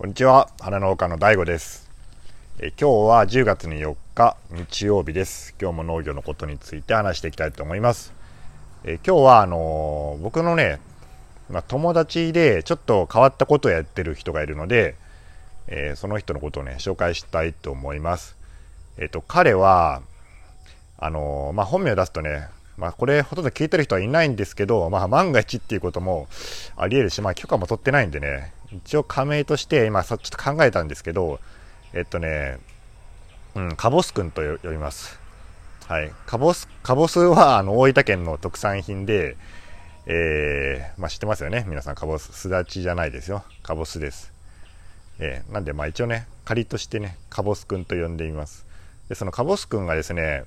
こんにちは。花農家の DAIGO です。え今日は10月に4日日曜日です。今日も農業のことについて話していきたいと思います。え今日はあのー、僕のね、まあ、友達でちょっと変わったことをやってる人がいるので、えー、その人のことをね紹介したいと思います。えっ、と彼はあのー、まあ、本名を出すとねまあ、これほとんど聞いてる人はいないんですけど、まあ、万が一っていうこともあり得るし、まあ、許可も取ってないんでね、一応加盟として今ちょっと考えたんですけど、えっとね、うん、カボスくんと呼びます。はい。カボス、カボスはあの大分県の特産品で、えー、まあ、知ってますよね？皆さん、カボス、すだちじゃないですよ。カボスです。えー、なんで、まあ一応ね、仮としてね、カボスくんと呼んでみます。で、そのカボスくんがですね、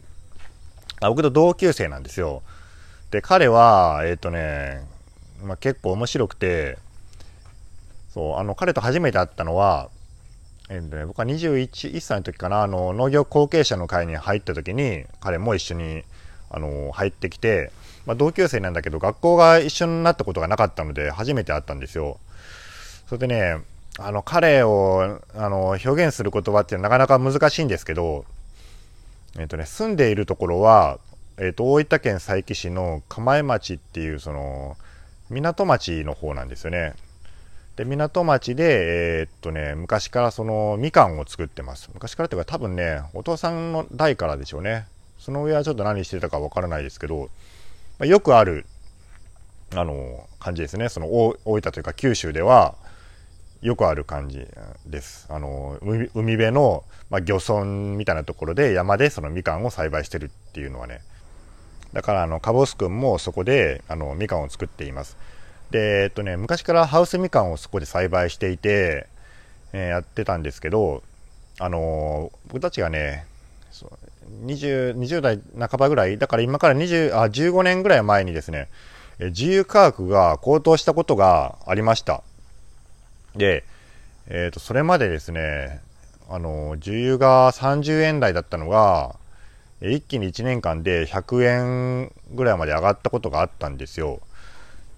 あ僕と同級生なんですよ。で、彼は、えっ、ー、とね、まあ、結構面白くて、そう、あの、彼と初めて会ったのは、えーね、僕は21歳の時かな、あの、農業後継者の会に入った時に、彼も一緒に、あの、入ってきて、まあ、同級生なんだけど、学校が一緒になったことがなかったので、初めて会ったんですよ。それでね、あの、彼を、あの、表現する言葉ってなかなか難しいんですけど、えっ、ー、とね、住んでいるところは、えっ、ー、と、大分県佐伯市の釜江町っていう、その、港町の方なんですよね。で港町で、えー、っとね、昔からそのみかんを作ってます。昔からっていうか多分ね、お父さんの代からでしょうね。その上はちょっと何してたかわからないですけど、まあ、よくある、あの、感じですね。その大分というか九州では、よくある感じです。あの、海辺の、まあ、漁村みたいなところで山でそのみかんを栽培してるっていうのはね。だから、あの、カボス君もそこで、あの、みかんを作っています。で、えっとね、昔からハウスみかんをそこで栽培していて、えー、やってたんですけど、あのー、僕たちがね、20, 20代半ばぐらい、だから今から20あ15年ぐらい前にですね、え自由価格が高騰したことがありました。で、えっ、ー、と、それまでですね、あの、重油が30円台だったのが、一気に1年間で100円ぐらいまで上がったことがあったんですよ。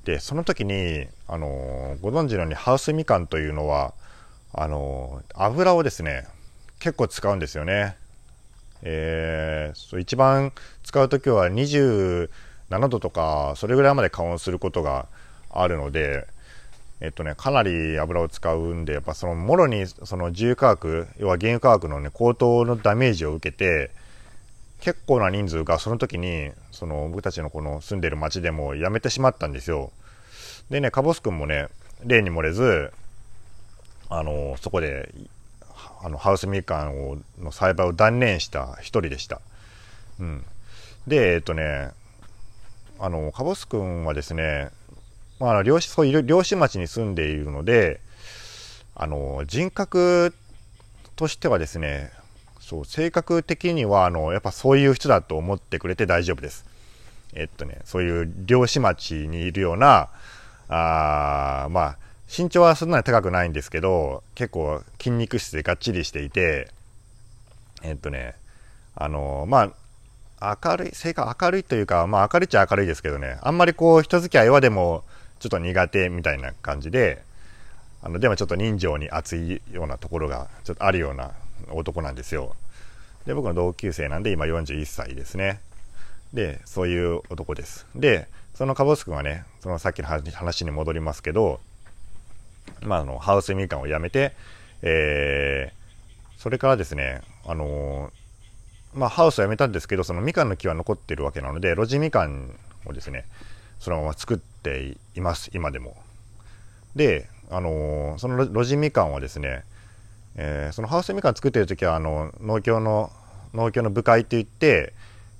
でその時に、あのご存知のようにハウスみかんというのはあの油をですね結構使うんですよね。えー、そう一番使う時は27度とかそれぐらいまで加温することがあるので、えっとね、かなり油を使うんでやっぱそのもろにその自由価格要は原油価格の、ね、高騰のダメージを受けて結構な人数がその時にその僕たちのこの住んでる町でも辞めてしまったんですよ。でね、カボス君もね、例に漏れず、あの、そこで、あの、ハウスみかんを、の栽培を断念した一人でした。うん。で、えっとね、あの、カボス君はですね、まあ、漁師、そういう漁師町に住んでいるので、あの、人格としてはですね、そう、性格的には、あの、やっぱそういう人だと思ってくれて大丈夫です。えっとね、そういう漁師町にいるような、あまあ、身長はそんなに高くないんですけど、結構筋肉質でがっちりしていて、えっとね、あの、まあ、明るい、性格明るいというか、まあ明るいっちゃ明るいですけどね、あんまりこう人付き合いはでもちょっと苦手みたいな感じで、あの、でもちょっと人情に熱いようなところがちょっとあるような男なんですよ。で、僕の同級生なんで今41歳ですね。で、そういう男です。で、そのカボス君はね、そのさっきの話に戻りますけど、まあ、あの、ハウスみかんをやめて、えー、それからですね、あのー、まあ、ハウスをやめたんですけど、そのみかんの木は残ってるわけなので、露地みかんをですね、そのまま作っています、今でも。で、あのー、その露地みかんはですね、えー、そのハウスみかん作ってる時はあの農協の農協の部会って言って、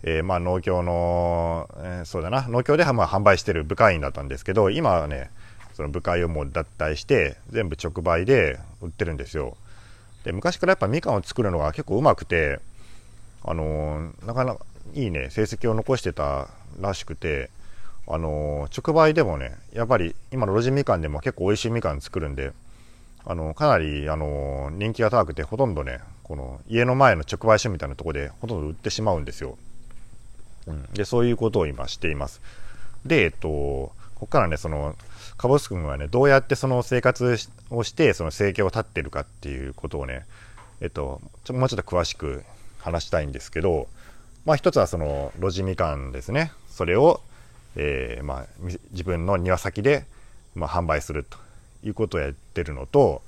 えー、まあ農協の、えー、そうだな農協でまあ販売してる部会員だったんですけど今はねその部会をもう脱退して全部直売で売ってるんですよ。で昔からやっぱみかんを作るのが結構うまくてあのなかなかいいね成績を残してたらしくてあの直売でもねやっぱり今の路地みかんでも結構美味しいみかん作るんであのかなりあの人気が高くてほとんどねこの家の前の直売所みたいなとこでほとんど売ってしまうんですよ、うん、でそういうことを今しています。でえっとここからねそのカボス君はねどうやってその生活をしてその生計を立ってるかっていうことをねえっとちょもうちょっと詳しく話したいんですけどまあ一つはその路地みかんですね。それを、えー、まあ、自分の庭先で、まあ、販売すると。いうことをやってるのと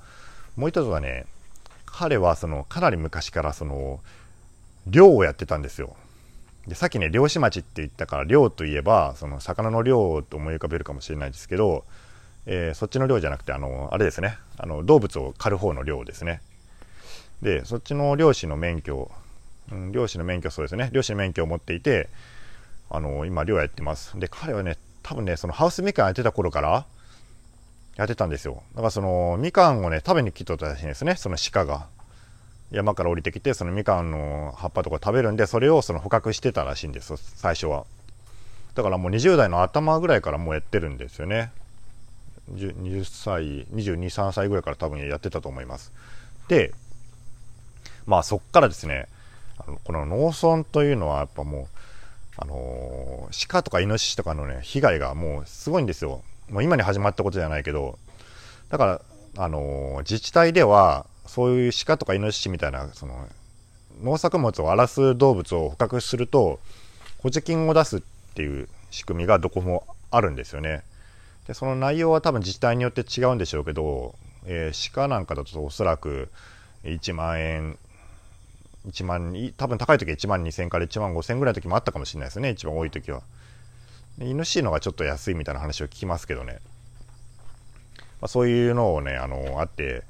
もう一つはね彼はそのかなり昔からその漁をやってたんですよ。でさっきね漁師町って言ったから漁といえばその魚の漁と思い浮かべるかもしれないですけど、えー、そっちの漁じゃなくてあのあれですね。あの動物を狩る方の漁ですね。でそっちの漁師の免許、うん、漁師の免許そうですね。漁師の免許を持っていてあの今漁やってます。で彼はね多分ねそのハウスみかんやってた頃からやってたんですよ。だからそのみかんをね食べに来とったらしいんですね。その鹿が。山から降りてきてそのみかんの葉っぱとか食べるんでそれをその捕獲してたらしいんです最初は。だからもう20代の頭ぐらいからもうやってるんですよね。20歳223歳ぐらいから多分やってたと思います。でまあそっからですねあのこの農村というのはやっぱもうあのー、鹿とかイノシシとかのね被害がもうすごいんですよ。もう今に始まったことじゃないけどだからあのー、自治体ではそういう鹿とかイノシシみたいなその農作物を荒らす動物を捕獲すると補助金を出すっていう仕組みがどこもあるんですよね。でその内容は多分自治体によって違うんでしょうけど、えー、鹿なんかだとおそらく1万円1万多分高い時は1万2000から1万5000ぐらいの時もあったかもしれないですね一番多い時は。イノシシのがちょっと安いみたいな話を聞きますけどね、まあ、そういうのをねあのあって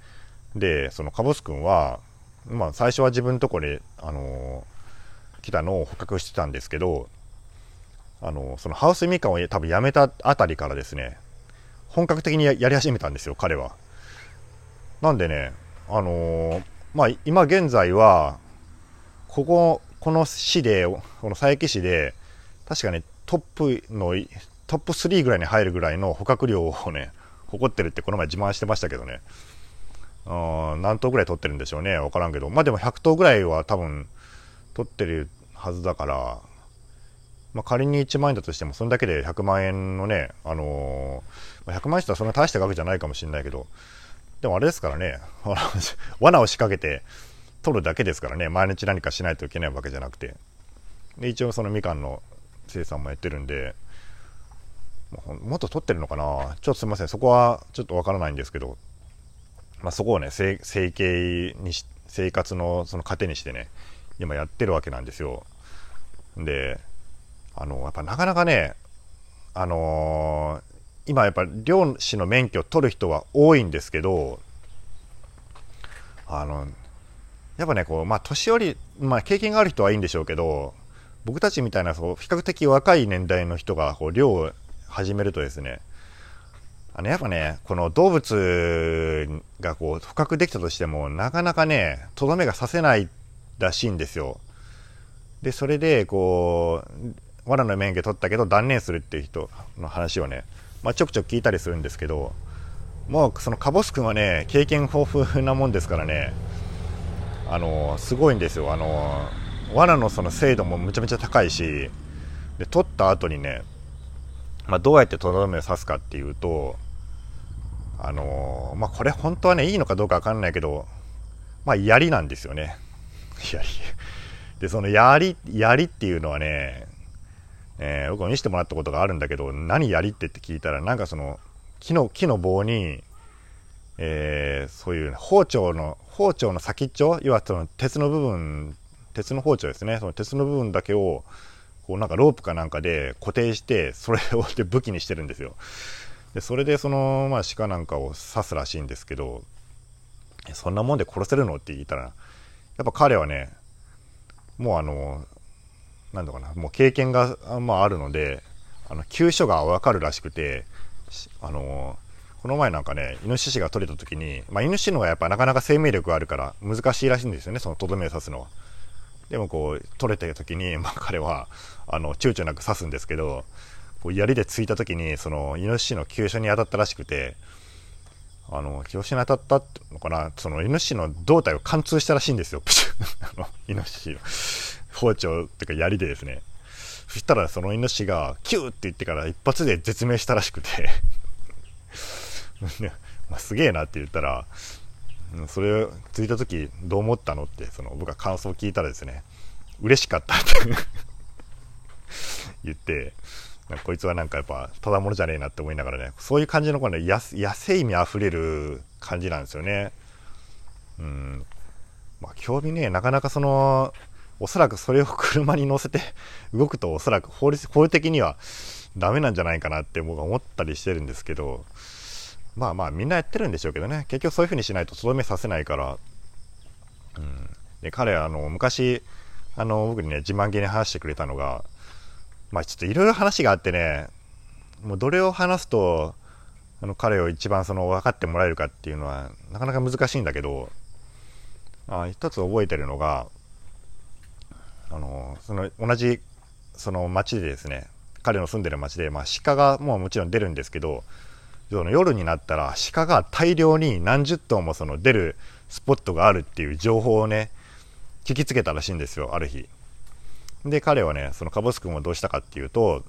でそのカボス君は、まあ、最初は自分のとこで、あの来たのを捕獲してたんですけど、あのそのハウスみかんを多分やめたあたりからですね本格的にやり始めたんですよ彼は。なんでねあのまあ今現在はこここの市でこの佐伯市で確かねトップのトップ3ぐらいに入るぐらいの捕獲量をね 誇ってるってこの前自慢してましたけどね。何頭ぐらい取ってるんでしょうね。分からんけど。まあでも100頭ぐらいは多分取ってるはずだから、まあ、仮に1万円だとしてもそれだけで100万円のね、あのー、100万円したらそんな大した額じゃないかもしれないけどでもあれですからね 罠を仕掛けて取るだけですからね。毎日何かしないといけないわけじゃなくて。で一応そのみかんの生産もやってるんでもっと取ってるのかな？ちょっとすみません。そこはちょっとわからないんですけどまあ、そこをね生計にし生活のその糧にしてね今やってるわけなんですよ。であのやっぱなかなかねあのー、今やっぱ漁師の免許を取る人は多いんですけどあのやっぱねこうまあ年寄りまあ経験がある人はいいんでしょうけど僕たちみたいなそう比較的若い年代の人がこう漁を始めるとですねあのやっぱね、この動物がこう捕獲できたとしても、なかなかね、とどめがさせないらしいんですよ。で、それで、こう、藁の免許取ったけど断念するっていう人の話をね、まあ、ちょくちょく聞いたりするんですけど、もうそのカボス君はね、経験豊富なもんですからね、あの、すごいんですよ。あの、藁のその精度もむちゃめちゃ高いし、で、取った後にね、まあ、どうやってとどめを刺すかっていうと、あのー、まあ、これ本当はね、いいのかどうかわかんないけど、まあ、槍なんですよね。槍。で、その槍、槍っていうのはね、えー、僕も見せてもらったことがあるんだけど、何槍ってって聞いたら、なんかその、木の、木の棒に、えー、そういう包丁の、包丁の先っちょ要はその鉄の部分、鉄の包丁ですね。その鉄の部分だけを、こうなんかロープかなんかで固定して、それをで武器にしてるんですよ。でそれでその、まあ、鹿なんかを刺すらしいんですけどそんなもんで殺せるの？って言ったらやっぱ彼はねもうあのなんだかなもう経験が、まあ、あるのであの急所が分かるらしくてあのこの前なんかねイノシシが取れた時に、まあ、イノシシの方がやっぱなかなか生命力があるから難しいらしいんですよねそのとどめを刺すのは。でもこう取れた時に、まあ、彼はあの躊躇なく刺すんですけどこう槍で突いた時にそのイノシシの急所に当たったらしくてあの急所に当たったのかな？そのイノシシの胴体を貫通したらしいんですよ。プシュあのイノシシの包丁っていうか槍でですね。そしたらそのイノシシがキューって言ってから一発で絶命したらしくて。まあ、すげえなって言ったら、それをついた時どう思ったのってその僕は感想を聞いたらですね嬉しかったって 言ってこいつはなんかやっぱただものじゃねえなって思いながらねそういう感じのこの、ね、野生味あふれる感じなんですよね。うん。まあ興味ねなかなかそのおそらくそれを車に乗せて動くとおそらく法律法的にはダメなんじゃないかなって僕は思ったりしてるんですけどまあまあみんなやってるんでしょうけどね。結局そういう風にしないととどめさせないから、うん、で彼はあの昔あの僕にね自慢げに話してくれたのがまあちょっといろいろ話があってねもうどれを話すとあの彼を一番その分かってもらえるかっていうのはなかなか難しいんだけどあ一つ覚えてるのがあのその同じその町でですね彼の住んでる町で、まあ、鹿がもうもちろん出るんですけどその夜になったら鹿が大量に何十頭もその出るスポットがあるっていう情報をね聞きつけたらしいんですよある日。で彼はねそのカボス君をどうしたかっていうと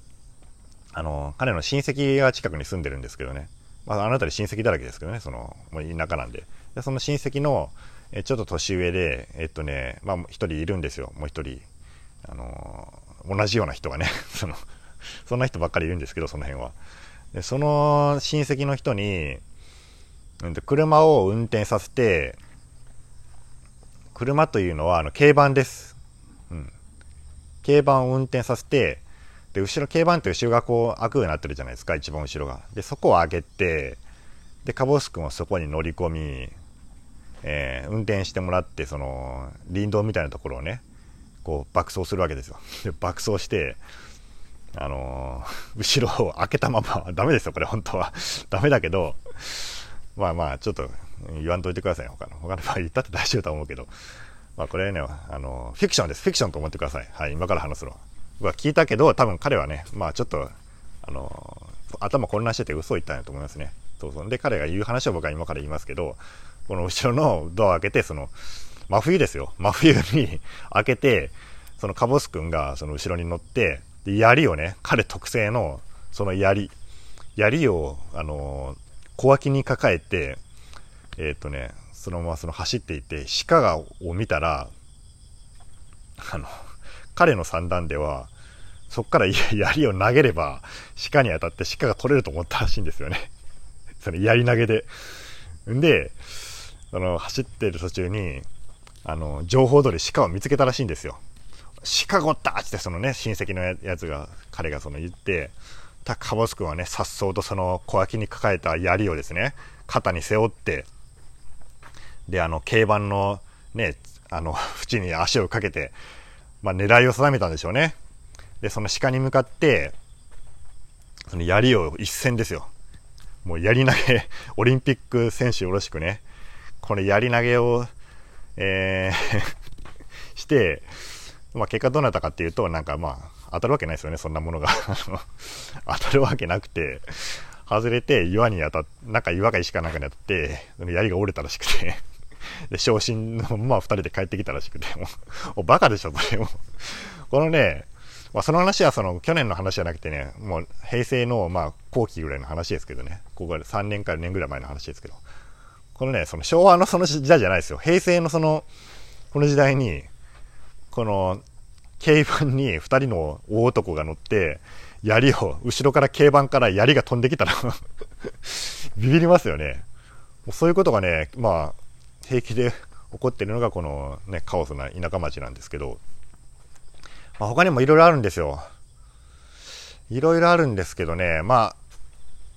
あの彼の親戚が近くに住んでるんですけどね、まあ、あの辺り親戚だらけですけどねそのもう田舎なんで。でその親戚のえちょっと年上でえっとねまあ一人いるんですよもう一人。あの同じような人がね そのそんな人ばっかりいるんですけどその辺は。でその親戚の人に、うん、車を運転させて車というのはあの軽バンです、うん、軽バンを運転させてで後ろ軽バンって後ろがこう開くようになってるじゃないですか一番後ろが。でそこを開けてでカボス君をそこに乗り込み、えー、運転してもらってその林道みたいなところをねこう爆走するわけですよ。で爆走してあのー、後ろを開けたままダメですよこれ本当は。ダメだけどまあまあちょっと言わんといてください。他の他の場合言ったって大丈夫と思うけど。まあこれねあのフィクションです。フィクションと思ってください。はい今から話すの。僕は聞いたけど多分彼はねまあちょっとあの頭混乱してて嘘を言ったんだと思いますね。そうそう。で彼が言う話を僕は今から言いますけどこの後ろのドアを開けてその真冬ですよ。真冬に開けて、そのカボス君がその後ろに乗って、で、槍をね、彼特製の、その槍、槍を、あの小脇に抱えて、えっ、ー、とね、そのままその走っていて、鹿がを見たら、あの、彼の三段では、そこから槍を投げれば、鹿に当たって鹿が取れると思ったらしいんですよね。その槍投げで。んで、その走ってる途中に、あの、情報通り鹿を見つけたらしいんですよ。鹿ごったってそのね、親戚のやつが、彼がその言って、たカボス君はね、さっそうとその小脇に抱えた槍をですね、肩に背負って、で、あの、軽バンのね、あの、縁に足をかけて、まあ、狙いを定めたんでしょうね。で、その鹿に向かって、その槍を一戦ですよ。もう槍投げ、オリンピック選手よろしくね、この槍投げをえー して、まあ、結果どうなったかっていうと、なんかまあ、当たるわけないですよね、そんなものが。当たるわけなくて、外れて岩に当たっ、なんか岩が石かなんかに当たって、槍が折れたらしくてで、昇進のまま二人で帰ってきたらしくて、もう、バカでしょ、それも。このね、まあ、その話はその去年の話じゃなくてね、もう平成のまあ後期ぐらいの話ですけどね、ここで3年から年ぐらい前の話ですけど、このね、その昭和のその時代じゃないですよ。平成のその、この時代に、この、軽バンに2人の大男が乗って、槍を、後ろから軽バンから槍が飛んできたら ビビりますよね。そういうことがね、まあ、平気で起こってるのがこのね、カオスな田舎町なんですけど、まあ、他にもいろいろあるんですよ。いろいろあるんですけどね、まあ、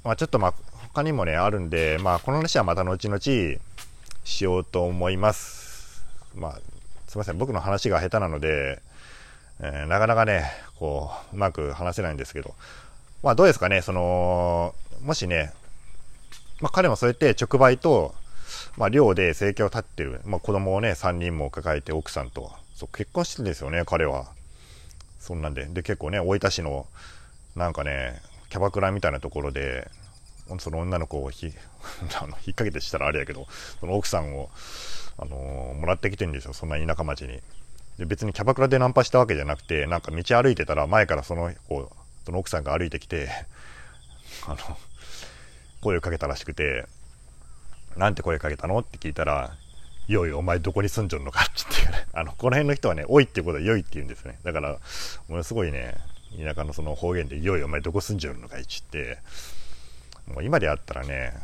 まあ、ちょっとまあ、他にもね、あるんで、まあ、この話はまた後々しようと思います。まあ、すいません、僕の話が下手なので、えー、なかなかね、こう、うまく話せないんですけど、まあ、どうですかね、その、もしね、まあ、彼もそうやって直売と、まあ、寮で生計を立ってる、まあ、子供をね、3人も抱えて奥さんと、そう結婚してるんですよね、彼は。そんなんで。で、結構ね、大分市の、なんかね、キャバクラみたいなところで、その女の子をひ あの引っ掛けてしたらあれやけどその奥さんを、あのー、もらってきてんですよそんな田舎町に。で別にキャバクラでナンパしたわけじゃなくてなんか道歩いてたら前からその子その奥さんが歩いてきて あの声をかけたらしくて、なんて声かけたのって聞いたら、よい、お前どこに住んじゃるのか？って言って、ね、あの、この辺の人はね、おいっていうことはよいって言うんですね。だから、ものすごいね、田舎のその方言で、よい、お前どこ住んじゃるのかい？って言って、もう今であったらね、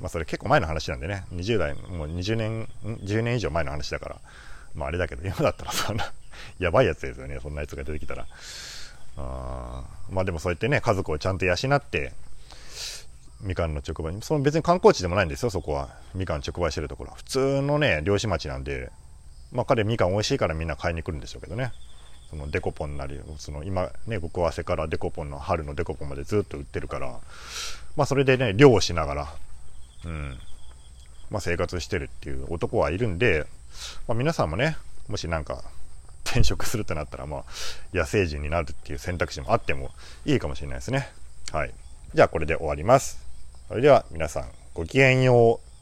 まあそれ結構前の話なんでね、20代、もう20年、10年以上前の話だから、まああれだけど、今だったらそんな、やばいやつですよね、そんなやつが出てきたら。あまあでもそうやってね、家族をちゃんと養って、みかんの直売に、その別に観光地でもないんですよ、そこは。みかん直売してるところ。普通のね、漁師町なんで、まあ彼みかん美味しいからみんな買いに来るんでしょうけどね。そのデコポンなり、その今ね、ここはせからデコポンの春のデコポンまでずっと売ってるから、まあそれでね、漁をしながら、まあ生活してるっていう男はいるんで、まあ皆さんもね、もしなんか転職するとなったら、まあ野生人になるっていう選択肢もあってもいいかもしれないですね。はい。じゃあこれで終わります。それでは皆さんごきげんよう。